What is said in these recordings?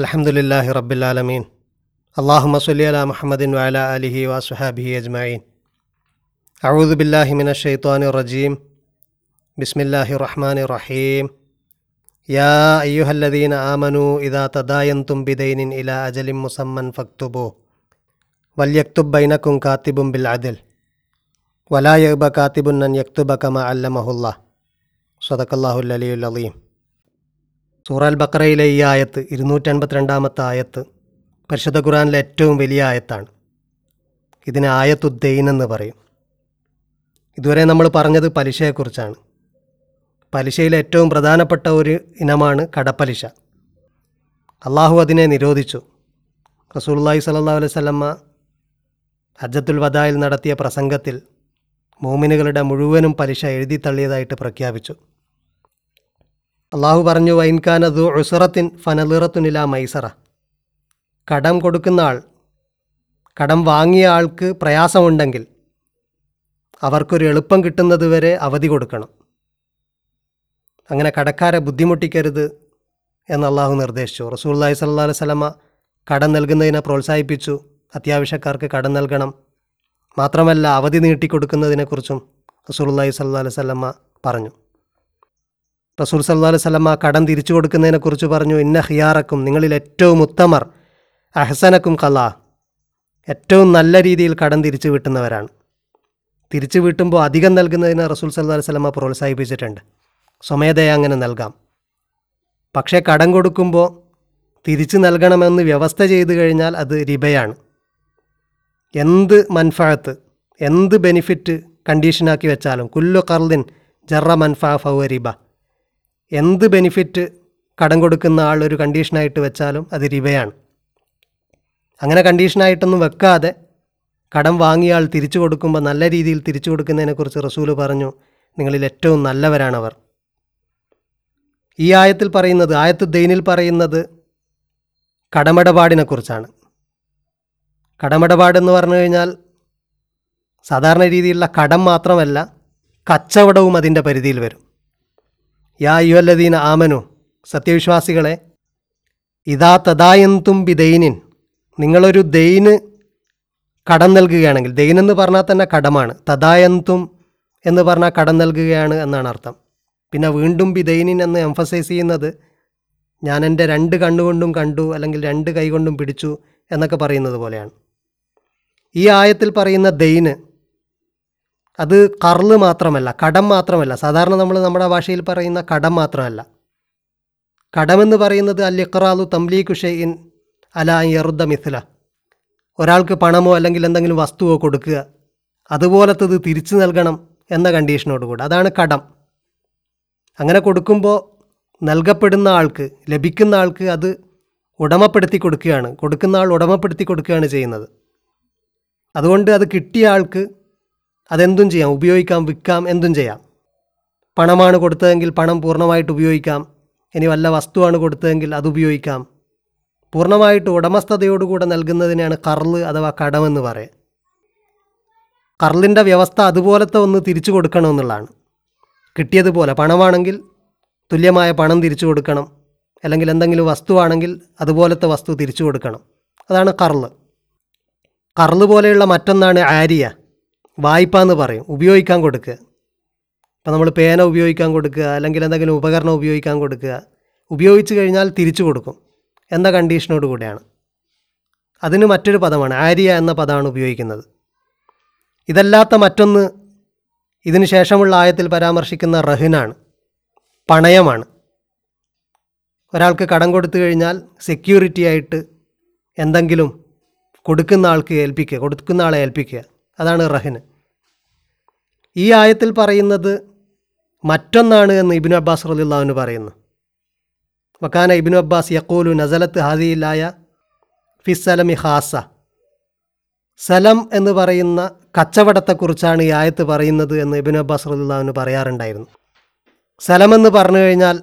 الحمد لله رب العالمين اللهم صل على محمد وعلى آله وصحابه أجمعين أعوذ بالله من الشيطان الرجيم بسم الله الرحمن الرحيم يا أيها الذين آمنوا إذا تداينتم بدين إلى أجل مسمى فاكتبوه وليكتب بينكم كاتب بالعدل ولا يأبى كاتب أن يكتب كما علمه الله صدق الله العلي العظيم സൂറ അൽ ബക്കറയിലെ ഈ ആയത്ത് ഇരുന്നൂറ്റൻപത്തിരണ്ടാമത്തെ ആയത്ത് പരിശുദ്ധ ഖുറാനിലെ ഏറ്റവും വലിയ ആയത്താണ്. ഇതിനെ ആയത്തുദ്ദൈൻ എന്ന് പറയും. ഇതുവരെ നമ്മൾ പറഞ്ഞത് പലിശയെക്കുറിച്ചാണ്. പലിശയിലെ ഏറ്റവും പ്രധാനപ്പെട്ട ഒരു ഇനമാണ് കടപ്പലിശ. അള്ളാഹു അതിനെ നിരോധിച്ചു. റസൂലുള്ളാഹി സ്വല്ലല്ലാഹു അലൈഹി വസല്ലമ്മ ഹജ്ജത്തുൽ വദായിൽ നടത്തിയ പ്രസംഗത്തിൽ മോമിനുകളുടെ മുഴുവനും പലിശ എഴുതി തള്ളിയതായിട്ട് പ്രഖ്യാപിച്ചു. അള്ളാഹു പറഞ്ഞു വൈൻകാനതു ഉസുറത്തിൻ ഫനലിറത്തുനില മൈസറ. കടം കൊടുക്കുന്ന ആൾ കടം വാങ്ങിയ ആൾക്ക് പ്രയാസമുണ്ടെങ്കിൽ അവർക്കൊരു എളുപ്പം കിട്ടുന്നത് വരെ അവധി കൊടുക്കണം. അങ്ങനെ കടക്കാരെ ബുദ്ധിമുട്ടിക്കരുത് എന്ന് അള്ളാഹു നിർദ്ദേശിച്ചു. റസൂല്ലാഹി സല്ലാ സ്വലമ കടം നൽകുന്നതിനെ പ്രോത്സാഹിപ്പിച്ചു. അത്യാവശ്യക്കാർക്ക് കടം നൽകണം. മാത്രമല്ല അവധി നീട്ടിക്കൊടുക്കുന്നതിനെക്കുറിച്ചും റസൂലുള്ളാഹി സല്ലാ സ്വലമ പറഞ്ഞു. റസൂൽ സല്ലാ സ്വലമ കടം തിരിച്ചു കൊടുക്കുന്നതിനെക്കുറിച്ച് പറഞ്ഞു ഇന്ന ഹിയാറക്കും നിങ്ങളിൽ ഏറ്റവും ഉത്തമർ അഹസനക്കും കല. ഏറ്റവും നല്ല രീതിയിൽ കടം തിരിച്ചു വിട്ടുന്നവരാണ്. തിരിച്ചു വിട്ടുമ്പോൾ അധികം നൽകുന്നതിന് റസൂൽ സല്ലാ സ്വലമ പ്രോത്സാഹിപ്പിച്ചിട്ടുണ്ട്. സ്വമേധയ അങ്ങനെ നൽകാം. പക്ഷേ കടം കൊടുക്കുമ്പോൾ തിരിച്ചു നൽകണമെന്ന് വ്യവസ്ഥ ചെയ്തു കഴിഞ്ഞാൽ അത് റിബയാണ്. എന്ത് മൻഫഴത്ത് എന്ത് ബെനിഫിറ്റ് കണ്ടീഷനാക്കി വെച്ചാലും കുല്ലു കർലിൻ ജറ മൻഫാ ഫൗ റിബ. എന്ത് ബെനിഫിറ്റ് കടം കൊടുക്കുന്ന ആൾ ഒരു കണ്ടീഷനായിട്ട് വെച്ചാലും അത് രൂപയാണ് അങ്ങനെ കണ്ടീഷനായിട്ടൊന്നും വെക്കാതെ കടം വാങ്ങിയ ആൾ തിരിച്ചു കൊടുക്കുമ്പോൾ നല്ല രീതിയിൽ തിരിച്ചു കൊടുക്കുന്നതിനെക്കുറിച്ച് റസൂൽ പറഞ്ഞു നിങ്ങളിൽ ഏറ്റവും നല്ലവരാണവർ ഈ ആയത്തിൽ പറയുന്നത് ആയത്ത് ദൈനിൽ പറയുന്നത് കടമിടപാടിനെക്കുറിച്ചാണ് കടമിടപാടെന്ന് പറഞ്ഞു കഴിഞ്ഞാൽ സാധാരണ രീതിയിലുള്ള കടം മാത്രമല്ല കച്ചവടവും അതിന്റെ പരിധിയിൽ വരും. യാ യുവല്ലദീന ആമനു സത്യവിശ്വാസികളെ ഇതാ തദായന്തും ബിദൈനിൻ നിങ്ങളൊരു ദൈന് കടം നൽകുകയാണെങ്കിൽ ദൈനെന്ന് പറഞ്ഞാൽ തന്നെ കടമാണ് തദായന്തും എന്ന് പറഞ്ഞാൽ കടം നൽകുകയാണ് എന്നാണ് അർത്ഥം. പിന്നെ വീണ്ടും ബിദൈനിൻ എന്ന് എംഫസൈസ് ചെയ്യുന്നത് ഞാൻ എന്റെ രണ്ട് കണ്ണുകൊണ്ടും കണ്ടു അല്ലെങ്കിൽ രണ്ട് കൈകൊണ്ടും പിടിച്ചു എന്നൊക്കെ പറയുന്നത് പോലെയാണ്. ഈ ആയത്തിൽ പറയുന്ന ദൈന് അത് കർൾ മാത്രമല്ല കടം മാത്രമല്ല. സാധാരണ നമ്മൾ നമ്മുടെ ഭാഷയിൽ പറയുന്ന കടം മാത്രമല്ല. കടമെന്ന് പറയുന്നത് അല്ലിഖറാലു തംലീഖു ഷെയ്ൻ അല യറുദ്ദ മിഥില ഒരാൾക്ക് പണമോ അല്ലെങ്കിൽ എന്തെങ്കിലും വസ്തുവോ കൊടുക്കുക അതുപോലത്തത് തിരിച്ചു നൽകണം എന്ന കണ്ടീഷനോട് കൂടെ. അതാണ് കടം. അങ്ങനെ കൊടുക്കുമ്പോൾ നൽകപ്പെടുന്ന ആൾക്ക് ലഭിക്കുന്ന ആൾക്ക് അത് ഉടമപ്പെടുത്തി കൊടുക്കുകയാണ്. കൊടുക്കുന്ന ആൾ ഉടമപ്പെടുത്തി കൊടുക്കുകയാണ് ചെയ്യുന്നത്. അതുകൊണ്ട് അത് കിട്ടിയ ആൾക്ക് അതെന്തും ചെയ്യാം. ഉപയോഗിക്കാം വിൽക്കാം എന്തും ചെയ്യാം. പണമാണ് കൊടുത്തതെങ്കിൽ പണം പൂർണമായിട്ട് ഉപയോഗിക്കാം. ഇനി വല്ല വസ്തുവാണ് കൊടുത്തതെങ്കിൽ അത് ഉപയോഗിക്കാം. പൂർണമായിട്ട് ഉടമസ്ഥതയോടുകൂടെ നൽകുന്നതിനെയാണ് കർൾ അഥവാ കടമെന്ന് പറയുക കർളിന്റെ വ്യവസ്ഥ അതുപോലത്തെ ഒന്ന് തിരിച്ചു കൊടുക്കണമെന്നുള്ളതാണ്. കിട്ടിയതുപോലെ പണമാണെങ്കിൽ തുല്യമായ പണം തിരിച്ചു കൊടുക്കണം. അല്ലെങ്കിൽ എന്തെങ്കിലും വസ്തുവാണെങ്കിൽ അതുപോലത്തെ വസ്തു തിരിച്ചു കൊടുക്കണം. അതാണ് കർൾ. കർൾ പോലെയുള്ള മറ്റൊന്നാണ് ആരിയ. വായ്പ എന്ന് പറയും. ഉപയോഗിക്കാൻ കൊടുക്കുക. ഇപ്പം നമ്മൾ പേന ഉപയോഗിക്കാൻ കൊടുക്കുക അല്ലെങ്കിൽ എന്തെങ്കിലും ഉപകരണം ഉപയോഗിക്കാൻ കൊടുക്കുക. ഉപയോഗിച്ച് കഴിഞ്ഞാൽ തിരിച്ചു കൊടുക്കും. എന്ന കണ്ടീഷനോട് കൂടെയാണ്. അതിന് മറ്റൊരു പദമാണ് ആര്യ എന്ന പദമാണ് ഉപയോഗിക്കുന്നത്. ഇതല്ലാത്ത മറ്റൊന്ന് ഇതിന് ശേഷമുള്ള ആയത്തിൽ പരാമർശിക്കുന്ന റഹിനാണ്. പണയമാണ്. ഒരാൾക്ക് കടം കൊടുത്തു കഴിഞ്ഞാൽ സെക്യൂരിറ്റി ആയിട്ട് എന്തെങ്കിലും കൊടുക്കുന്ന ആൾക്ക് ഏൽപ്പിക്കുക കൊടുക്കുന്ന ആളെ ഏൽപ്പിക്കുക. അതാണ് റഹിന്. ഈ ആയത്തിൽ പറയുന്നത് മറ്റൊന്നാണ് എന്ന് ഇബിനു അബ്ബാസ് റലിള്ളാഹുവിന് പറയുന്നു. വക്കാന ഇബിനു അബ്ബാസ് യക്കൂലു നസലത്ത് ഹാദിയിലായ ഇ ഹാസ സലം എന്ന് പറയുന്ന കച്ചവടത്തെക്കുറിച്ചാണ് ഈ ആയത്ത് പറയുന്നത് എന്ന് ഇബിനു അബ്ബാസ് റലിള്ളാഹുവിന് പറയാറുണ്ടായിരുന്നു. സലം എന്ന് പറഞ്ഞു കഴിഞ്ഞാൽ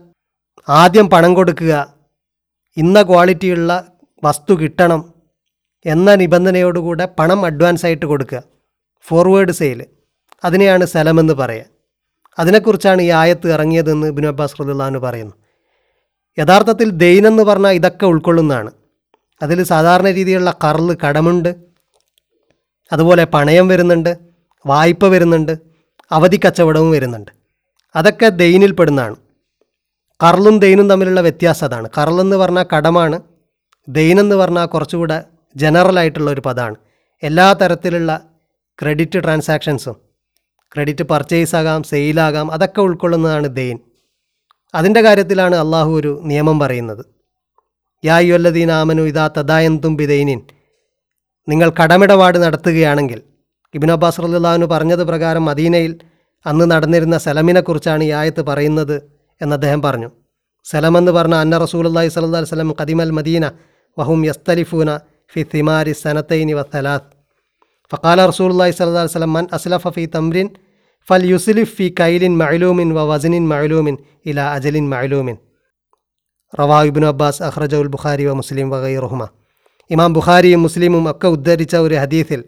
ആദ്യം പണം കൊടുക്കുക ഇന്ന ക്വാളിറ്റിയുള്ള വസ്തു കിട്ടണം എന്ന നിബന്ധനയോടുകൂടെ പണം അഡ്വാൻസ് ആയിട്ട് കൊടുക്കുക. Forward sale. അതിനെയാണ് സലമെന്ന് പറയുക അതിനെക്കുറിച്ചാണ് ഈ ആയത്ത് ഇറങ്ങിയതെന്ന് ഇബിനു അബ്ബാസ് റദുല്ലാന്ന് പറയുന്നു. യഥാർത്ഥത്തിൽ ദൈനെന്ന് പറഞ്ഞാൽ ഇതൊക്കെ ഉൾക്കൊള്ളുന്നതാണ്. അതിൽ സാധാരണ രീതിയിലുള്ള കറൽ കടമുണ്ട്. അതുപോലെ പണയം വരുന്നുണ്ട്. വായ്പ വരുന്നുണ്ട്. അവധി കച്ചവടവും വരുന്നുണ്ട്. അതൊക്കെ ദൈനിൽപ്പെടുന്നതാണ് കറലും ദൈനും തമ്മിലുള്ള വ്യത്യാസം അതാണ്. കറലെന്ന് പറഞ്ഞാൽ കടമാണ്. ദൈനെന്ന് പറഞ്ഞാൽ കുറച്ചുകൂടെ ജനറൽ ആയിട്ടുള്ള ഒരു പദമാണ്. എല്ലാ തരത്തിലുള്ള ക്രെഡിറ്റ് ട്രാൻസാക്ഷൻസും ക്രെഡിറ്റ് പർച്ചേസ് ആകാം സെയിലാകാം അതൊക്കെ ഉൾക്കൊള്ളുന്നതാണ് ദെയിൻ. അതിന്റെ കാര്യത്തിലാണ് അള്ളാഹു ഒരു നിയമം പറയുന്നത്. യാ യുവല്ലദീൻ ആമനു ഇതാ തദായന്തും ബിദൈനിൻ. നിങ്ങൾ കടമിടപാട് നടത്തുകയാണെങ്കിൽ ഇബിൻ അബ്ബാസ് റല്ലാഹുവിന് പറഞ്ഞത് പ്രകാരം മദീനയിൽ അന്ന് നടന്നിരുന്ന സലമിനെക്കുറിച്ചാണ് ഈ ആയത്ത് പറയുന്നത് എന്ന് അദ്ദേഹം പറഞ്ഞു. സലമെന്ന് പറഞ്ഞ അന്ന റസൂലി സല്ലാ വസ്ലം കദിമൽ മദീന വഹും യസ്തലിഫൂന ഫി തിമാരി സനത്തൈനി വസലാത്ത് ഫക്കാല സ്വല്ലല്ലാഹു അലൈഹി വസല്ലം മൻ അസ്ലഫ ഫി തംറിൻ ഫൽ യുസ്ലിഫ് ഫി കൈലിൻ മഅലൂമിൻ വ വസനിൻ മഅലൂമിൻ ഇല അജലിൻ മഅലൂമിൻ റവാ ഇബ്നു അബ്ബാസ് അഖ്റജഉൽ ബുഖാരി വ മുസ്ലിം വഗൈറുഹുമ ഇമാം ബുഖാരിയും മുസ്ലിമും ഒക്കെ ഉദ്ധരിച്ച ഒരു ഹദീസിൽ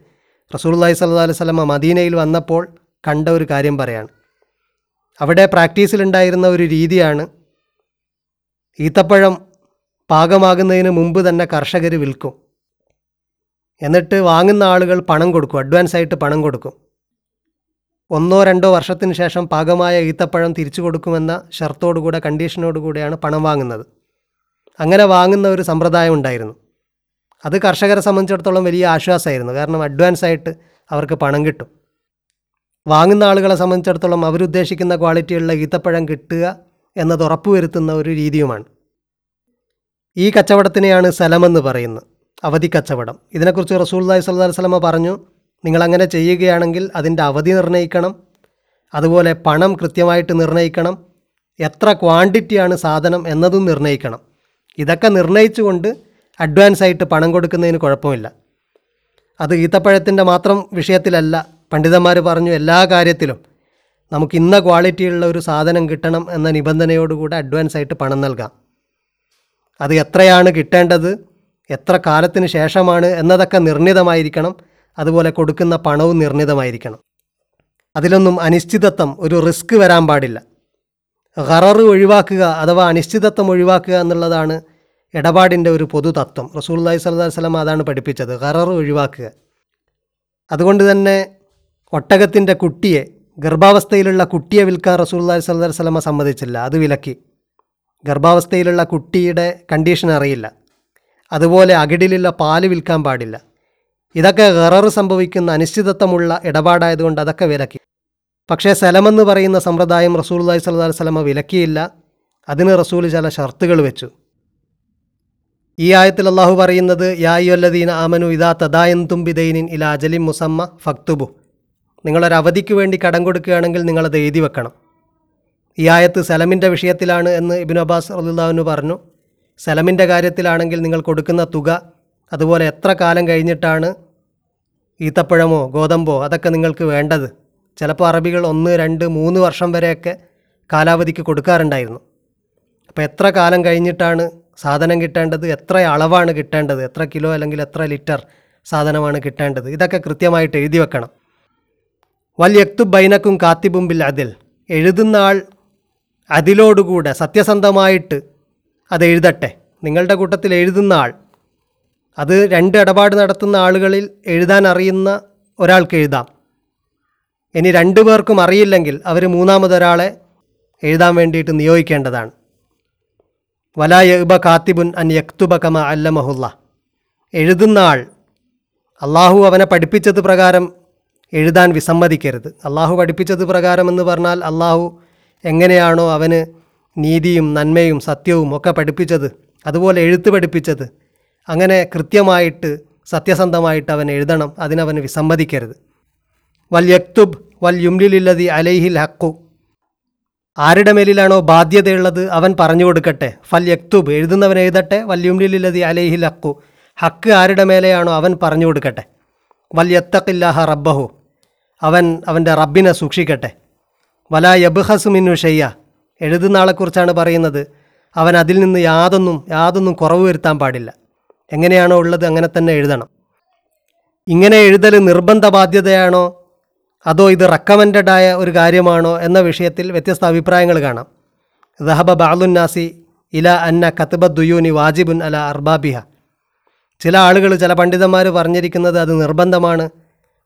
സ്വല്ലല്ലാഹു അലൈഹി വസല്ലം മദീനയിൽ വന്നപ്പോൾ കണ്ട ഒരു കാര്യം പറയാണ്. അവിടെ പ്രാക്ടീസിലുണ്ടായിരുന്ന ഒരു രീതിയാണ് ഈത്തപ്പഴം പാകമാകുന്നതിന് മുമ്പ് തന്നെ കർഷകർ വിൽക്കും. എന്നിട്ട് വാങ്ങുന്ന ആളുകൾ പണം കൊടുക്കും അഡ്വാൻസ് ആയിട്ട് പണം കൊടുക്കും. ഒന്നോ രണ്ടോ വർഷത്തിന് ശേഷം പാകമായ ഈത്തപ്പഴം തിരിച്ചു കൊടുക്കുമെന്ന ഷർത്തോടുകൂടെ കണ്ടീഷനോടുകൂടെയാണ് പണം വാങ്ങുന്നത്. അങ്ങനെ വാങ്ങുന്ന ഒരു സമ്പ്രദായം ഉണ്ടായിരുന്നു. അത് കർഷകരെ സംബന്ധിച്ചിടത്തോളം വലിയ ആശ്വാസമായിരുന്നു. കാരണം അഡ്വാൻസ് ആയിട്ട് അവർക്ക് പണം കിട്ടും. വാങ്ങുന്ന ആളുകളെ സംബന്ധിച്ചിടത്തോളം അവരുദ്ദേശിക്കുന്ന ക്വാളിറ്റിയുള്ള ഈത്തപ്പഴം കിട്ടുക എന്നത് ഉറപ്പുവരുത്തുന്ന ഒരു രീതിയുമാണ്. ഈ കച്ചവടത്തിനെയാണ് സലമെന്ന് പറയുന്നത്. അവധി കച്ചവടം. ഇതിനെക്കുറിച്ച് റസൂൽദായ് സല്ലാ വസ്ലമ പറഞ്ഞു നിങ്ങൾ അങ്ങനെ ചെയ്യുകയാണെങ്കിൽ അതിന്റെ അവധി നിർണയിക്കണം അതുപോലെ പണം കൃത്യമായിട്ട് നിർണയിക്കണം എത്ര ക്വാണ്ടിറ്റിയാണ് സാധനം എന്നതും നിർണയിക്കണം. ഇതൊക്കെ നിർണയിച്ചുകൊണ്ട് അഡ്വാൻസ് ആയിട്ട് പണം കൊടുക്കുന്നതിന് കുഴപ്പമില്ല. അത് ഈത്തപ്പഴത്തിന്റെ മാത്രം വിഷയത്തിലല്ല പണ്ഡിതന്മാർ പറഞ്ഞു എല്ലാ കാര്യത്തിലും നമുക്ക് ഇന്ന ക്വാളിറ്റിയുള്ള ഒരു സാധനം കിട്ടണം എന്ന നിബന്ധനയോടുകൂടെ അഡ്വാൻസ് ആയിട്ട് പണം നൽകാം. അത് എത്രയാണ് കിട്ടേണ്ടത്? എത്ര കാലത്തിന് ശേഷമാണ് എന്നതൊക്കെ നിർണിതമായിരിക്കണം. അതുപോലെ കൊടുക്കുന്ന പണവും നിർണിതമായിരിക്കണം. അതിലൊന്നും അനിശ്ചിതത്വം ഒരു റിസ്ക് വരാൻ പാടില്ല. ഖററ് ഒഴിവാക്കുക അഥവാ അനിശ്ചിതത്വം ഒഴിവാക്കുക എന്നുള്ളതാണ് ഇടപാടിന്റെ ഒരു പൊതു തത്വം റസൂല്ലാഹി സ്വല്ലല്ലാഹി വസല്ലം അതാണ് പഠിപ്പിച്ചത് ഖററ് ഒഴിവാക്കുക. അതുകൊണ്ട് തന്നെ ഒട്ടകത്തിന്റെ കുട്ടിയെ ഗർഭാവസ്ഥയിലുള്ള കുട്ടിയെ വിൽക്കാൻ റസൂൽ റസൂല്ലാഹി സ്വല്ലല്ലാഹി സ്വലമ സമ്മതിച്ചില്ല. അത് വിലക്കി. ഗർഭാവസ്ഥയിലുള്ള കുട്ടിയുടെ കണ്ടീഷൻ അറിയില്ല. അതുപോലെ അകിടിലുള്ള പാൽ വിൽക്കാൻ പാടില്ല. ഇതൊക്കെ ഗററ് സംഭവിക്കുന്ന അനിശ്ചിതത്വമുള്ള ഇടപാടായതുകൊണ്ട് അതൊക്കെ വിലക്കി. പക്ഷേ സലമെന്ന് പറയുന്ന സമ്പ്രദായം റസൂൽ സ്വല്ലല്ലാഹി വസല്ലമ സ്വലമ വിലക്കിയില്ല. അതിന് റസൂൽ ചില ഷർത്തുകൾ വെച്ചു. ഈ ആയത്തിൽ അള്ളാഹു പറയുന്നത് യായുല്ലദീന ആമനു ഇതാ തദായന്തും ബിദൈനിൻ ഇല അജലിം മുസമ്മ ഫക്തുബു. നിങ്ങളൊരു അവധിക്ക് വേണ്ടി കടം കൊടുക്കുകയാണെങ്കിൽ നിങ്ങളത് എഴുതി വെക്കണം. ഈ ആയത്ത് സലമിന്റെ വിഷയത്തിലാണ് എന്ന് ഇബിൻ അബ്ബാസ് റലുല്ലാവിന് പറഞ്ഞു. സലമിന്റെ കാര്യത്തിലാണെങ്കിൽ നിങ്ങൾ കൊടുക്കുന്ന തുക അതുപോലെ എത്ര കാലം കഴിഞ്ഞിട്ടാണ് ഈത്തപ്പഴമോ ഗോതമ്പോ അതൊക്കെ നിങ്ങൾക്ക് വേണ്ടത്? ചിലപ്പോൾ അറബികൾ ഒന്ന് രണ്ട് മൂന്ന് വർഷം വരെയൊക്കെ കാലാവധിക്ക് കൊടുക്കാറുണ്ടായിരുന്നു. അപ്പോൾ എത്ര കാലം കഴിഞ്ഞിട്ടാണ് സാധനം കിട്ടേണ്ടത്? എത്ര അളവാണ് കിട്ടേണ്ടത്? എത്ര കിലോ അല്ലെങ്കിൽ എത്ര ലിറ്റർ സാധനമാണ് കിട്ടേണ്ടത്? ഇതൊക്കെ കൃത്യമായിട്ട് എഴുതി വെക്കണം. വൽ യക്തു ബൈനക്കും കാത്തിബും ബിൽ അതിൽ. എഴുതുന്ന ആൾ അതിലോടുകൂടെ സത്യസന്ധമായിട്ട് അത് എഴുതട്ടെ. നിങ്ങളുടെ കൂട്ടത്തിൽ എഴുതുന്ന ആൾ. അത് രണ്ട് ഇടപാട് നടത്തുന്ന ആളുകളിൽ എഴുതാൻ അറിയുന്ന ഒരാൾക്ക് എഴുതാം. ഇനി രണ്ടു പേർക്കും അറിയില്ലെങ്കിൽ അവർ മൂന്നാമതൊരാളെ എഴുതാൻ വേണ്ടിയിട്ട് നിയോഗിക്കേണ്ടതാണ്. വലാ യഹ്ബ കാത്തിബുൻ അൻ യക്തുബ കമ അല്ലമഹുല്ല. എഴുതുന്ന ആൾ അള്ളാഹു അവനെ പഠിപ്പിച്ചത് പ്രകാരം എഴുതാൻ വിസമ്മതിക്കരുത്. അള്ളാഹു പഠിപ്പിച്ചത് പ്രകാരം എന്ന് പറഞ്ഞാൽ അള്ളാഹു എങ്ങനെയാണോ അവന് നീതിയും നന്മയും സത്യവും ഒക്കെ പഠിപ്പിച്ചത് അതുപോലെ എഴുത്ത് പഠിപ്പിച്ചത്. അങ്ങനെ കൃത്യമായിട്ട് സത്യസന്ധമായിട്ട് അവൻ എഴുതണം. അതിനവന് വിസമ്മതിക്കരുത്. വൽ യക്തുബ് വൽ യുംലിലില്ലതി അലൈഹിൽ ഹക്കു. ആരുടെ മേലിലാണോ ബാധ്യതയുള്ളത് അവൻ പറഞ്ഞു കൊടുക്കട്ടെ. ഫൽ യക്തുബ് എഴുതുന്നവൻ എഴുതട്ടെ. വൽ യുംലിലില്ലതി അലൈഹിൽ ഹക്കു. ഹക്ക് ആരുടെ മേലെയാണോ അവൻ പറഞ്ഞു കൊടുക്കട്ടെ. വൽ യത്തക്കില്ലാഹ റബ്ബഹു. അവൻ അവന്റെ റബ്ബിനെ സൂക്ഷിക്കട്ടെ. വലാ യബ്ഹസുമിന്നു ഷെയ്യ എഴുതുന്ന ആളെക്കുറിച്ചാണ് പറയുന്നത്. അവൻ അതിൽ നിന്ന് യാതൊന്നും യാതൊന്നും കുറവ് വരുത്താൻ പാടില്ല. എങ്ങനെയാണോ ഉള്ളത് അങ്ങനെ തന്നെ എഴുതണം. ഇങ്ങനെ എഴുതൽ നിർബന്ധ ബാധ്യതയാണോ അതോ ഇത് റെക്കമെൻഡഡ് ആയ ഒരു കാര്യമാണോ എന്ന വിഷയത്തിൽ വ്യത്യസ്ത അഭിപ്രായങ്ങൾ കാണാം. ദഹബ ബാലുന്നാസി ഇല അന്ന കത്തുബ ദുയൂനി വാജിബുൻ അല അർബാബിഹ. ചില ആളുകൾ ചില പണ്ഡിതന്മാർ പറഞ്ഞിരിക്കുന്നത് അത് നിർബന്ധമാണ്.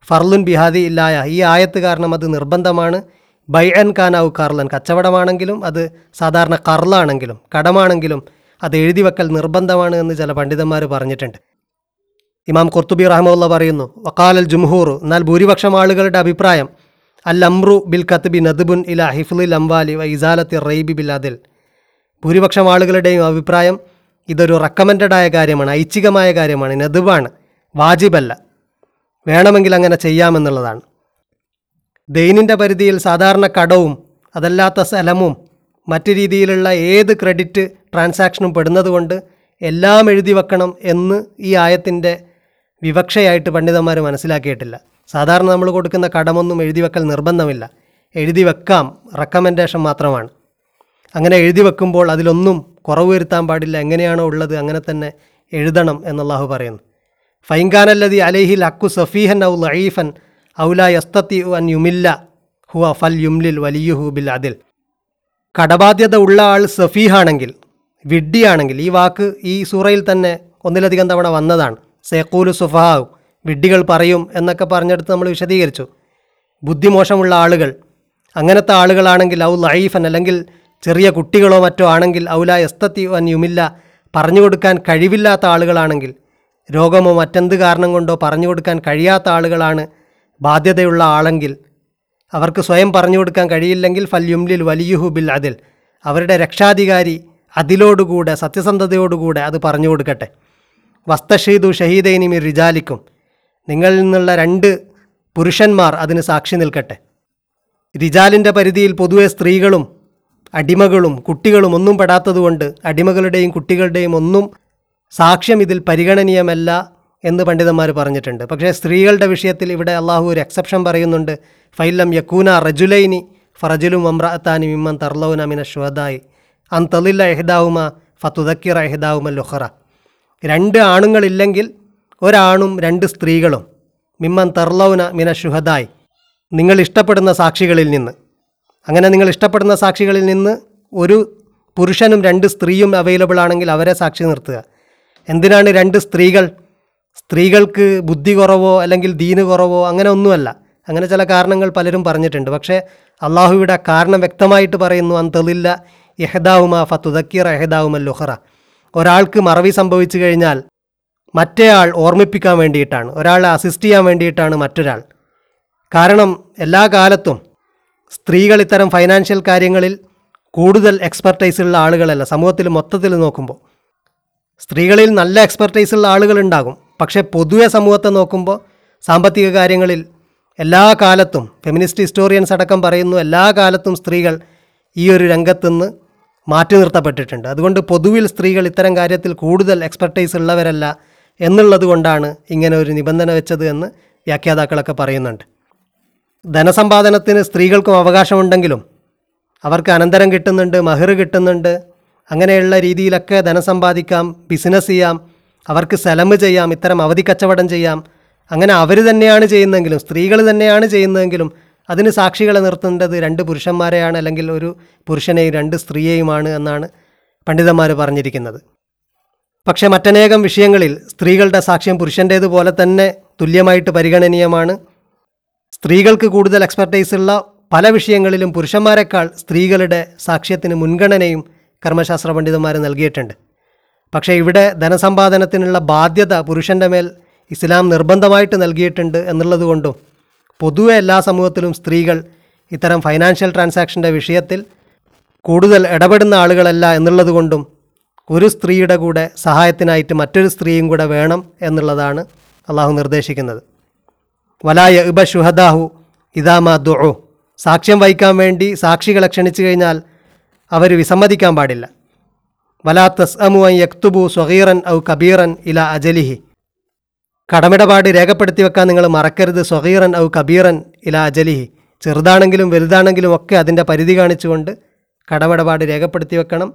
ഫർലുൻ ബിഹാദി ഇല്ലായ ഈ ആയത്ത് കാരണം അത് നിർബന്ധമാണ്. ബൈ അൻ കാനാവു കർലൻ കച്ചവടമാണെങ്കിലും അത് സാധാരണ കർലാണെങ്കിലും കടമാണെങ്കിലും അത് എഴുതി വെക്കൽ നിർബന്ധമാണ് എന്ന് ചില പണ്ഡിതന്മാർ പറഞ്ഞിട്ടുണ്ട്. ഇമാം കുർത്തുബി റഹ്മുള്ള പറയുന്നു വക്കാലൽ ജുംഹൂർ എന്നാൽ ഭൂരിപക്ഷം ആളുകളുടെ അഭിപ്രായം അൽ അംറു ബിൽ കത്ബി നദ്ബുൻ ഇല ഹിഫ്ലുൽ അംവാലി വ ഇസാലത്തി റൈബി ബിൽ അതിൽ ഭൂരിപക്ഷം ആളുകളുടെയും അഭിപ്രായം ഇതൊരു റെക്കമെൻഡഡ് കാര്യമാണ് ഐച്ഛികമായ കാര്യമാണ് നദുബാണ് വാജിബല്ല. വേണമെങ്കിൽ അങ്ങനെ ചെയ്യാമെന്നുള്ളതാണ്. ദൈനിന്റെ പരിധിയിൽ സാധാരണ കടവും അതല്ലാത്ത സ്ഥലമും മറ്റു രീതിയിലുള്ള ഏത് ക്രെഡിറ്റ് ട്രാൻസാക്ഷനും പെടുന്നതുകൊണ്ട് എല്ലാം എഴുതി വെക്കണം എന്ന് ഈ ആയത്തിന്റെ വിവക്ഷയായിട്ട് പണ്ഡിതന്മാർ മനസ്സിലാക്കിയിട്ടില്ല. സാധാരണ നമ്മൾ കൊടുക്കുന്ന കടമൊന്നും എഴുതി വെക്കൽ നിർബന്ധമില്ല. എഴുതി വെക്കാം റെക്കമെൻഡേഷൻ മാത്രമാണ്. അങ്ങനെ എഴുതി വെക്കുമ്പോൾ അതിലൊന്നും കുറവ് വരുത്താൻ പാടില്ല എങ്ങനെയാണോ ഉള്ളത് അങ്ങനെ തന്നെ എഴുതണം എന്നല്ലാഹു പറയുന്നു. ഫൈൻഖാനല്ലതി അലൈഹിൽ അക്കു സഫീഹൻ ഔ ലഈഫൻ ഔല യസ്തത്തി അൻ യുമില്ല ഹുവ ഫൽ യുംലിൽ വലിയുഹു ബിൽ അതിൽ കടബാധ്യത ഉള്ള ആൾ സഫീഹാണെങ്കിൽ വിഡ്ഡിയാണെങ്കിൽ ഈ വാക്ക് ഈ സൂറയിൽ തന്നെ ഒന്നിലധികം തവണ വന്നതാണ്. സേക്കൂലു സുഫഹാവ് വിഡ്ഡികൾ പറയും എന്നൊക്കെ പറഞ്ഞെടുത്ത് നമ്മൾ വിശദീകരിച്ചു. ബുദ്ധിമോശമുള്ള ആളുകൾ അങ്ങനത്തെ ആളുകളാണെങ്കിൽ ഔ ലൈഫൻ അല്ലെങ്കിൽ ചെറിയ കുട്ടികളോ മറ്റോ ആണെങ്കിൽ ഔല എസ്തത്തി അൻ യുമില്ല പറഞ്ഞു കൊടുക്കാൻ കഴിവില്ലാത്ത ആളുകളാണെങ്കിൽ രോഗമോ മറ്റെന്ത് കാരണം കൊണ്ടോ പറഞ്ഞു കൊടുക്കാൻ കഴിയാത്ത ആളുകളാണ് ബാധ്യതയുള്ള ആളെങ്കിൽ അവർക്ക് സ്വയം പറഞ്ഞു കൊടുക്കാൻ കഴിയില്ലെങ്കിൽ ഫല്യുംലിൽ വലിയുഹു ബിൽ അതിൽ അവരുടെ രക്ഷാധികാരി അതിലോടുകൂടെ സത്യസന്ധതയോടുകൂടെ അത് പറഞ്ഞു കൊടുക്കട്ടെ. വസ്തഷീദു ഷഹീദൈനി മിർ റിജാലിക്കും. നിങ്ങളിൽ നിന്നുള്ള രണ്ട് പുരുഷന്മാർ അതിന് സാക്ഷി നിൽക്കട്ടെ. റിജാലിന്റെ പരിധിയിൽ പൊതുവെ സ്ത്രീകളും അടിമകളും കുട്ടികളും ഒന്നും പെടാത്തതുകൊണ്ട് അടിമകളുടെയും കുട്ടികളുടെയും ഒന്നും സാക്ഷ്യം ഇതിൽ പരിഗണനീയമല്ല. എന്ന് പണ്ഡിതന്മാർ പറഞ്ഞിട്ടുണ്ട്. പക്ഷേ സ്ത്രീകളുടെ വിഷയത്തിൽ ഇവിടെ അള്ളാഹു ഒരു എക്സെപ്ഷൻ പറയുന്നുണ്ട്. ഫൈലം യക്കൂന റജുലൈനി ഫറജുലും അമ്രാത്താനി മിമ്മൻ തർലൌന മിന ഷുഹദായി അൻ തലില്ല എഹ്ദാവുമ ഫത്തുദക്കിറ എഹ്ദാവുമ ലുഹറ രണ്ട് ആണുങ്ങളില്ലെങ്കിൽ ഒരാണും രണ്ട് സ്ത്രീകളും മിമ്മൻ തർലൌന മിന ഷുഹദായി. നിങ്ങൾ ഇഷ്ടപ്പെടുന്ന സാക്ഷികളിൽ നിന്ന്. അങ്ങനെ നിങ്ങൾ ഇഷ്ടപ്പെടുന്ന സാക്ഷികളിൽ നിന്ന് ഒരു പുരുഷനും രണ്ട് സ്ത്രീയും അവൈലബിൾ ആണെങ്കിൽ അവരെ സാക്ഷി നിർത്തുക. എന്തിനാണ് രണ്ട് സ്ത്രീകൾ സ്ത്രീകൾക്ക് ബുദ്ധി കുറവോ അല്ലെങ്കിൽ ദീന് കുറവോ അങ്ങനെ ഒന്നുമല്ല. അങ്ങനെ ചില കാരണങ്ങൾ പലരും പറഞ്ഞിട്ടുണ്ട്. പക്ഷേ അള്ളാഹുവിടെ കാരണം വ്യക്തമായിട്ട് പറയുന്നു അന്തലില്ല യഹദാവുമ ഫത്തുദക്കീർ എഹദാവുമൽ ലുഹറ ഒരാൾക്ക് മറവി സംഭവിച്ചു കഴിഞ്ഞാൽ മറ്റേയാൾ ഓർമ്മിപ്പിക്കാൻ വേണ്ടിയിട്ടാണ് ഒരാളെ അസിസ്റ്റ് ചെയ്യാൻ വേണ്ടിയിട്ടാണ് മറ്റൊരാൾ. കാരണം എല്ലാ കാലത്തും സ്ത്രീകൾ ഇത്തരം ഫൈനാൻഷ്യൽ കാര്യങ്ങളിൽ കൂടുതൽ എക്സ്പെർട്ടൈസ് ഉള്ള ആളുകളല്ല. സമൂഹത്തിൽ മൊത്തത്തിൽ നോക്കുമ്പോൾ സ്ത്രീകളിൽ നല്ല എക്സ്പെർട്ടൈസ് ഉള്ള ആളുകളുണ്ടാകും പക്ഷേ പൊതുവെ സമൂഹത്തെ നോക്കുമ്പോൾ സാമ്പത്തിക കാര്യങ്ങളിൽ എല്ലാ കാലത്തും ഫെമിനിസ്റ്റ് ഹിസ്റ്റോറിയൻസ് അടക്കം പറയുന്നു എല്ലാ കാലത്തും സ്ത്രീകൾ ഈ ഒരു രംഗത്തുനിന്ന് മാറ്റി നിർത്തപ്പെട്ടിട്ടുണ്ട്. അതുകൊണ്ട് പൊതുവിൽ സ്ത്രീകൾ ഇത്തരം കാര്യത്തിൽ കൂടുതൽ എക്സ്പെർട്ടൈസ് ഉള്ളവരല്ല എന്നുള്ളത് കൊണ്ടാണ് ഇങ്ങനെ ഒരു നിബന്ധന വെച്ചത് എന്ന് വ്യാഖ്യാതാക്കളൊക്കെ പറയുന്നുണ്ട്. ധനസമ്പാദനത്തിന് സ്ത്രീകൾക്കും അവകാശമുണ്ടെങ്കിലും അവർക്ക് അനന്തരം കിട്ടുന്നുണ്ട് മഹർ കിട്ടുന്നുണ്ട് അങ്ങനെയുള്ള രീതിയിലൊക്കെ ധനസമ്പാദിക്കാം ബിസിനസ് ചെയ്യാം അവർക്ക് സലമ് ചെയ്യാം ഇത്തരം അവധി കച്ചവടം ചെയ്യാം. അങ്ങനെ അവർ തന്നെയാണ് ചെയ്യുന്നതെങ്കിലും സ്ത്രീകൾ തന്നെയാണ് ചെയ്യുന്നതെങ്കിലും അതിന് സാക്ഷികളെ നിർത്തേണ്ടത് രണ്ട് പുരുഷന്മാരെയാണ് അല്ലെങ്കിൽ ഒരു പുരുഷനെയും രണ്ട് സ്ത്രീയെയുമാണ് എന്നാണ് പണ്ഡിതന്മാർ പറഞ്ഞിരിക്കുന്നത്. പക്ഷേ മറ്റനേകം വിഷയങ്ങളിൽ സ്ത്രീകളുടെ സാക്ഷ്യം പുരുഷന്റേതുപോലെ തന്നെ തുല്യമായിട്ട് പരിഗണനീയമാണ്. സ്ത്രീകൾക്ക് കൂടുതൽ എക്സ്പെർട്ടൈസ് ഉള്ള പല വിഷയങ്ങളിലും പുരുഷന്മാരെക്കാൾ സ്ത്രീകളുടെ സാക്ഷ്യത്തിന് മുൻഗണനയും കർമ്മശാസ്ത്ര പണ്ഡിതന്മാർ നൽകിയിട്ടുണ്ട്. പക്ഷേ ഇവിടെ ധനസമ്പാദനത്തിനുള്ള ബാധ്യത പുരുഷന്റെ മേൽ ഇസ്ലാം നിർബന്ധമായിട്ട് നൽകിയിട്ടുണ്ട് എന്നുള്ളതുകൊണ്ടും പൊതുവെ എല്ലാ സമൂഹത്തിലും സ്ത്രീകൾ ഇത്തരം ഫൈനാൻഷ്യൽ ട്രാൻസാക്ഷന്റെ വിഷയത്തിൽ കൂടുതൽ ഇടപെടുന്ന ആളുകളല്ല എന്നുള്ളതുകൊണ്ടും ഒരു സ്ത്രീയുടെ കൂടെ സഹായത്തിനായിട്ട് മറ്റൊരു സ്ത്രീയും കൂടെ വേണം എന്നുള്ളതാണ് അള്ളാഹു നിർദ്ദേശിക്കുന്നത്. വലായ ഇബ ഷുഹദാഹു ഇദാമ ദുഉ. സാക്ഷ്യം വഹിക്കാൻ വേണ്ടി സാക്ഷികളെ ക്ഷണിച്ചു കഴിഞ്ഞാൽ അവർ വിസമ്മതിക്കാൻ പാടില്ല. വലാ സ്വഹീറൻ ഔ കബീറൻ ഇല അജലിഹി. കടമിടപാട് രേഖപ്പെടുത്തി വെക്കാൻ നിങ്ങൾ മറക്കരുത് സ്വഹീറൻ ഔ കബീറൻ ഇല അജലിഹി. ചെറുതാണെങ്കിലും വലുതാണെങ്കിലും ഒക്കെ അതിന്റെ പരിധി കാണിച്ചുകൊണ്ട് കടമിടപാട് രേഖപ്പെടുത്തി വെക്കണം.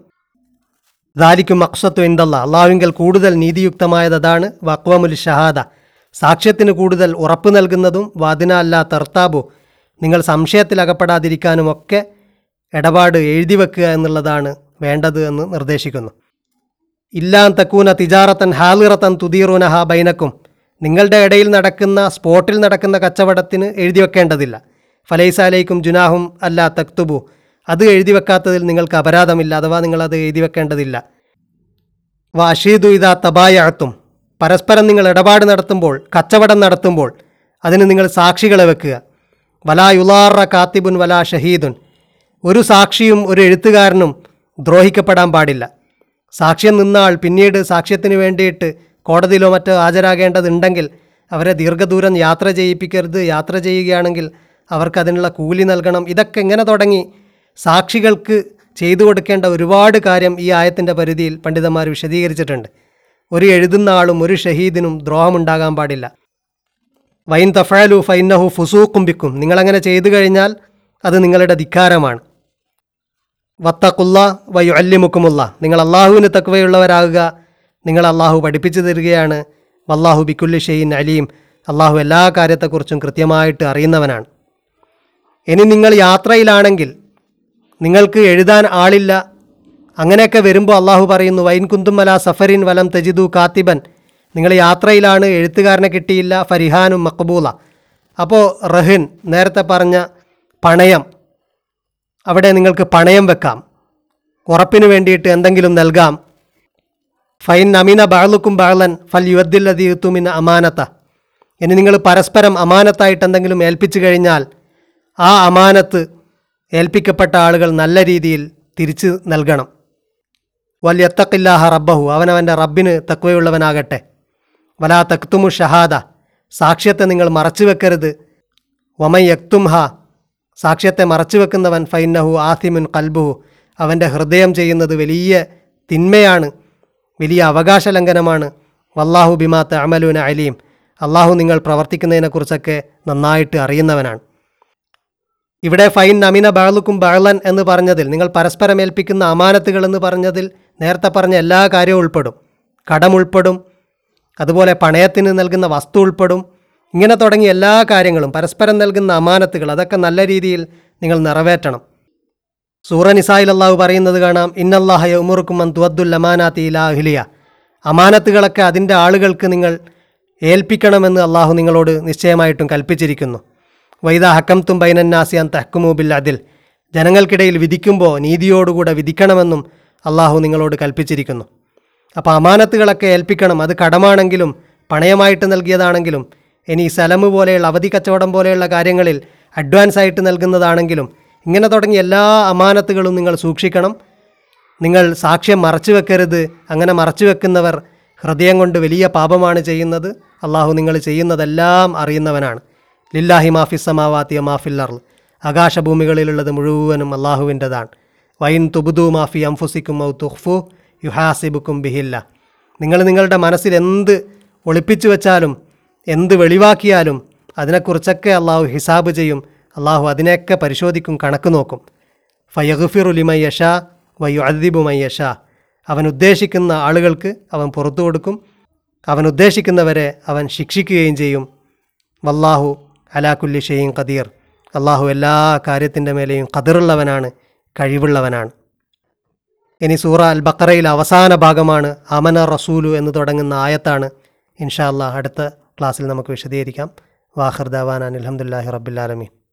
ദാലിക്കും അക്സത്തു ഇന്ദല്ല അള്ളാഹുവിങ്കൽ കൂടുതൽ നീതിയുക്തമായത് അതാണ് വക്വമുൽ ഷഹാദ. സാക്ഷ്യത്തിന് കൂടുതൽ ഉറപ്പ് നൽകുന്നതും വാദിന അല്ല തർത്താബു. നിങ്ങൾ സംശയത്തിലകപ്പെടാതിരിക്കാനുമൊക്കെ ഇടപാട് എഴുതി വെക്കുക എന്നുള്ളതാണ് വേണ്ടത് എന്ന് നിർദ്ദേശിക്കുന്നു. ഇല്ലാൻ തക്കൂന തിജാറത്തൻ ഹാലിറത്തൻ തുതീറൂനഹ ബൈനക്കും. നിങ്ങളുടെ ഇടയിൽ നടക്കുന്ന സ്പോട്ടിൽ നടക്കുന്ന കച്ചവടത്തിന് എഴുതി വെക്കേണ്ടതില്ല ഫലൈസാലയ്ക്കും ജുനാഹും അല്ല തക്തുബു. അത് എഴുതി വെക്കാത്തതിൽ നിങ്ങൾക്ക് അപരാധമില്ല അഥവാ നിങ്ങളത് എഴുതി വെക്കേണ്ടതില്ല വാഷീദു ഇതാ തബായത്തും പരസ്പരം നിങ്ങൾ ഇടപാട് നടത്തുമ്പോൾ കച്ചവടം നടത്തുമ്പോൾ അതിന് നിങ്ങൾ സാക്ഷികളെ വെക്കുക. വലാ യുലാറ കാത്തിബുൻ വലാ ഷഹീദുൻ. ഒരു സാക്ഷിയും ഒരു എഴുത്തുകാരനും ദ്രോഹിക്കപ്പെടാൻ പാടില്ല. സാക്ഷ്യം നിന്ന ആൾ പിന്നീട് സാക്ഷ്യത്തിന് വേണ്ടിയിട്ട് കോടതിയിലോ മറ്റോ ഹാജരാകേണ്ടതുണ്ടെങ്കിൽ അവരെ ദീർഘദൂരം യാത്ര ചെയ്യിപ്പിക്കരുത് യാത്ര ചെയ്യുകയാണെങ്കിൽ അവർക്ക് അതിനുള്ള കൂലി നൽകണം. ഇതൊക്കെ എങ്ങനെ തുടങ്ങി സാക്ഷികൾക്ക് ചെയ്തു കൊടുക്കേണ്ട ഒരുപാട് കാര്യം ഈ ആയത്തിന്റെ പരിധിയിൽ പണ്ഡിതന്മാർ വിശദീകരിച്ചിട്ടുണ്ട്. ഒരു എഴുതുന്ന ആളും ഒരു ഷഹീദിനും ദ്രോഹമുണ്ടാകാൻ പാടില്ല. വൈൻ തഫാലു ഫൈനഹു ഫുസൂ ബിക്കും. നിങ്ങളങ്ങനെ ചെയ്തു കഴിഞ്ഞാൽ അത് നിങ്ങളുടെ ധിക്കാരമാണ്. വത്തക്കുള്ള വയു അല്ലിമുക്കുമുള്ള നിങ്ങൾ അള്ളാഹുവിന് തക്വയുള്ളവരാകുക. നിങ്ങൾ അള്ളാഹു പഠിപ്പിച്ചു തരികയാണ്. വല്ലാഹു ബിക്കുല്ലി ഷെയ്ൻ അലീം. അള്ളാഹു എല്ലാ കാര്യത്തെക്കുറിച്ചും കൃത്യമായിട്ട് അറിയുന്നവനാണ്. ഇനി നിങ്ങൾ യാത്രയിലാണെങ്കിൽ നിങ്ങൾക്ക് എഴുതാൻ ആളില്ല. അങ്ങനെയൊക്കെ വരുമ്പോൾ അള്ളാഹു പറയുന്നു വൈൻ കുന്തുമല സഫറിൻ വലം തജിദു കാത്തിബൻ. നിങ്ങൾ യാത്രയിലാണ് എഴുത്തുകാരനെ കിട്ടിയില്ല ഫരിഹാനും മക്ബൂല. അപ്പോൾ റഹിൻ നേരത്തെ പറഞ്ഞ പണയം അവിടെ നിങ്ങൾക്ക് പണയം വെക്കാം. ഉറപ്പിന് വേണ്ടിയിട്ട് എന്തെങ്കിലും നൽകാം. ഫൈൻ നമീന ബാളുക്കും ബാളൻ ഫൽ യുവദ്ദില്ലതീത്തുമിൻ അമാനത്ത. ഇനി നിങ്ങൾ പരസ്പരം അമാനത്തായിട്ട് എന്തെങ്കിലും ഏൽപ്പിച്ചു കഴിഞ്ഞാൽ ആ അമാനത്ത് ഏൽപ്പിക്കപ്പെട്ട ആളുകൾ നല്ല രീതിയിൽ തിരിച്ചു നൽകണം. വല്യത്തക്കില്ലാഹ റബ്ബഹു. അവനവന്റെ റബ്ബിന് തക്വയുള്ളവനാകട്ടെ. വലാ തക്തുമു ഷഹാദ. സാക്ഷ്യത്തെ നിങ്ങൾ മറച്ചു വെക്കരുത്. വമൈ യക്തുംഹ സാക്ഷ്യത്തെ മറച്ചുവെക്കുന്നവൻ ഫൈനഹു ആസിമുൻ കൽബുഹു. അവന്റെ ഹൃദയം ചെയ്യുന്നത് വലിയ തിന്മയാണ് വലിയ അവകാശ ലംഘനമാണ് വല്ലാഹു ബിമാത്ത് അമലൂന അലീം. അള്ളാഹു നിങ്ങൾ പ്രവർത്തിക്കുന്നതിനെക്കുറിച്ചൊക്കെ നന്നായിട്ട് അറിയുന്നവനാണ്. ഇവിടെ ഫൈൻ നമിന ബഹളുക്കും ബഹളൻ എന്ന് പറഞ്ഞതിൽ നിങ്ങൾ പരസ്പരം ഏൽപ്പിക്കുന്ന അമാനത്തുകൾ എന്ന് പറഞ്ഞതിൽ നേരത്തെ പറഞ്ഞ എല്ലാ കാര്യവും ഉൾപ്പെടും. കടം ഉൾപ്പെടും അതുപോലെ പണയത്തിന് നൽകുന്ന വസ്തു ഉൾപ്പെടും ഇങ്ങനെ തുടങ്ങിയ എല്ലാ കാര്യങ്ങളും പരസ്പരം നൽകുന്ന അമാനത്തുകൾ അതൊക്കെ നല്ല രീതിയിൽ നിങ്ങൾ നിറവേറ്റണം. സൂറ നിസായിൽ അള്ളാഹു പറയുന്നത് കാണാം ഇന്നല്ലാഹയ ഉമുറുക്കും അൻ തുവദ്ദുൽ അമാനാത്തി ഇലാ അഹ്ലിയ. അമാനത്തുകളൊക്കെ അതിന്റെ ആളുകൾക്ക് നിങ്ങൾ ഏൽപ്പിക്കണമെന്ന് അള്ളാഹു നിങ്ങളോട് നിശ്ചയമായിട്ടും കൽപ്പിച്ചിരിക്കുന്നു. വൈദ ഹക്കംത്തും ബൈനന്നാസിയാൻ തഹക്കുമൂബിൽ അതിൽ ജനങ്ങൾക്കിടയിൽ വിധിക്കുമ്പോൾ നീതിയോടുകൂടെ വിധിക്കണമെന്നും അള്ളാഹു നിങ്ങളോട് കൽപ്പിച്ചിരിക്കുന്നു. അപ്പോൾ അമാനത്തുകളൊക്കെ ഏൽപ്പിക്കണം അത് കടമാണെങ്കിലും പണയമായിട്ട് നൽകിയതാണെങ്കിലും ഇനി സലമ് പോലെയുള്ള അവധി കച്ചവടം പോലെയുള്ള കാര്യങ്ങളിൽ അഡ്വാൻസ് ആയിട്ട് നൽകുന്നതാണെങ്കിലും ഇങ്ങനെ തുടങ്ങിയ എല്ലാ അമാനത്തുകളും നിങ്ങൾ സൂക്ഷിക്കണം. നിങ്ങൾ സാക്ഷ്യം മറച്ചു വെക്കരുത്. അങ്ങനെ മറച്ചു വെക്കുന്നവർ ഹൃദയം കൊണ്ട് വലിയ പാപമാണ് ചെയ്യുന്നത്. അള്ളാഹു നിങ്ങൾ ചെയ്യുന്നതെല്ലാം അറിയുന്നവനാണ്. ലില്ലാഹി മാഫി സമാവാത്തിയ മാഫില്ലർ ആകാശഭൂമികളിലുള്ളത് മുഴുവനും അള്ളാഹുവിന്റെതാണ്. വൈൻ തുബുദു മാഫി അംഫുസിക്കും ഔ തുഹ്ഫു യുഹാസിബുക്കും ബിഹില്ല. നിങ്ങൾ നിങ്ങളുടെ മനസ്സിൽ എന്ത് ഒളിപ്പിച്ചു വെച്ചാലും എന്ത് വെളിവാക്കിയാലും അതിനെക്കുറിച്ചൊക്കെ അള്ളാഹു ഹിസാബ് ചെയ്യും. അള്ളാഹു അതിനെയൊക്കെ പരിശോധിക്കും കണക്ക് നോക്കും. ഫയഗുഫിറു വയ്യു വയു അദിബു മയ്യഷ അവൻ ഉദ്ദേശിക്കുന്ന ആളുകൾക്ക് അവൻ പുറത്തു കൊടുക്കും. അവൻ ഉദ്ദേശിക്കുന്നവരെ അവൻ ശിക്ഷിക്കുകയും ചെയ്യും. വല്ലാഹു അലാക്കുല്ലി ഷെയ്യും കദീർ അള്ളാഹു എല്ലാ കാര്യത്തിന്റെ മേലെയും കതിറുള്ളവനാണ് കഴിവുള്ളവനാണ്. ഇനി സൂറ അൽ ബക്കറയിലെ അവസാന ഭാഗമാണ് അമന റസൂലു എന്ന് തുടങ്ങുന്ന ആയത്താണ്. ഇൻഷാ അള്ളാഹ് അടുത്ത ക്ലാസ്സിൽ നമുക്ക് വിശദീകരിക്കാം. വാഹർദാവാൻ ദവാൻ അനിൽഹമുല്ലാഹി റബ്ബുലാലമീൻ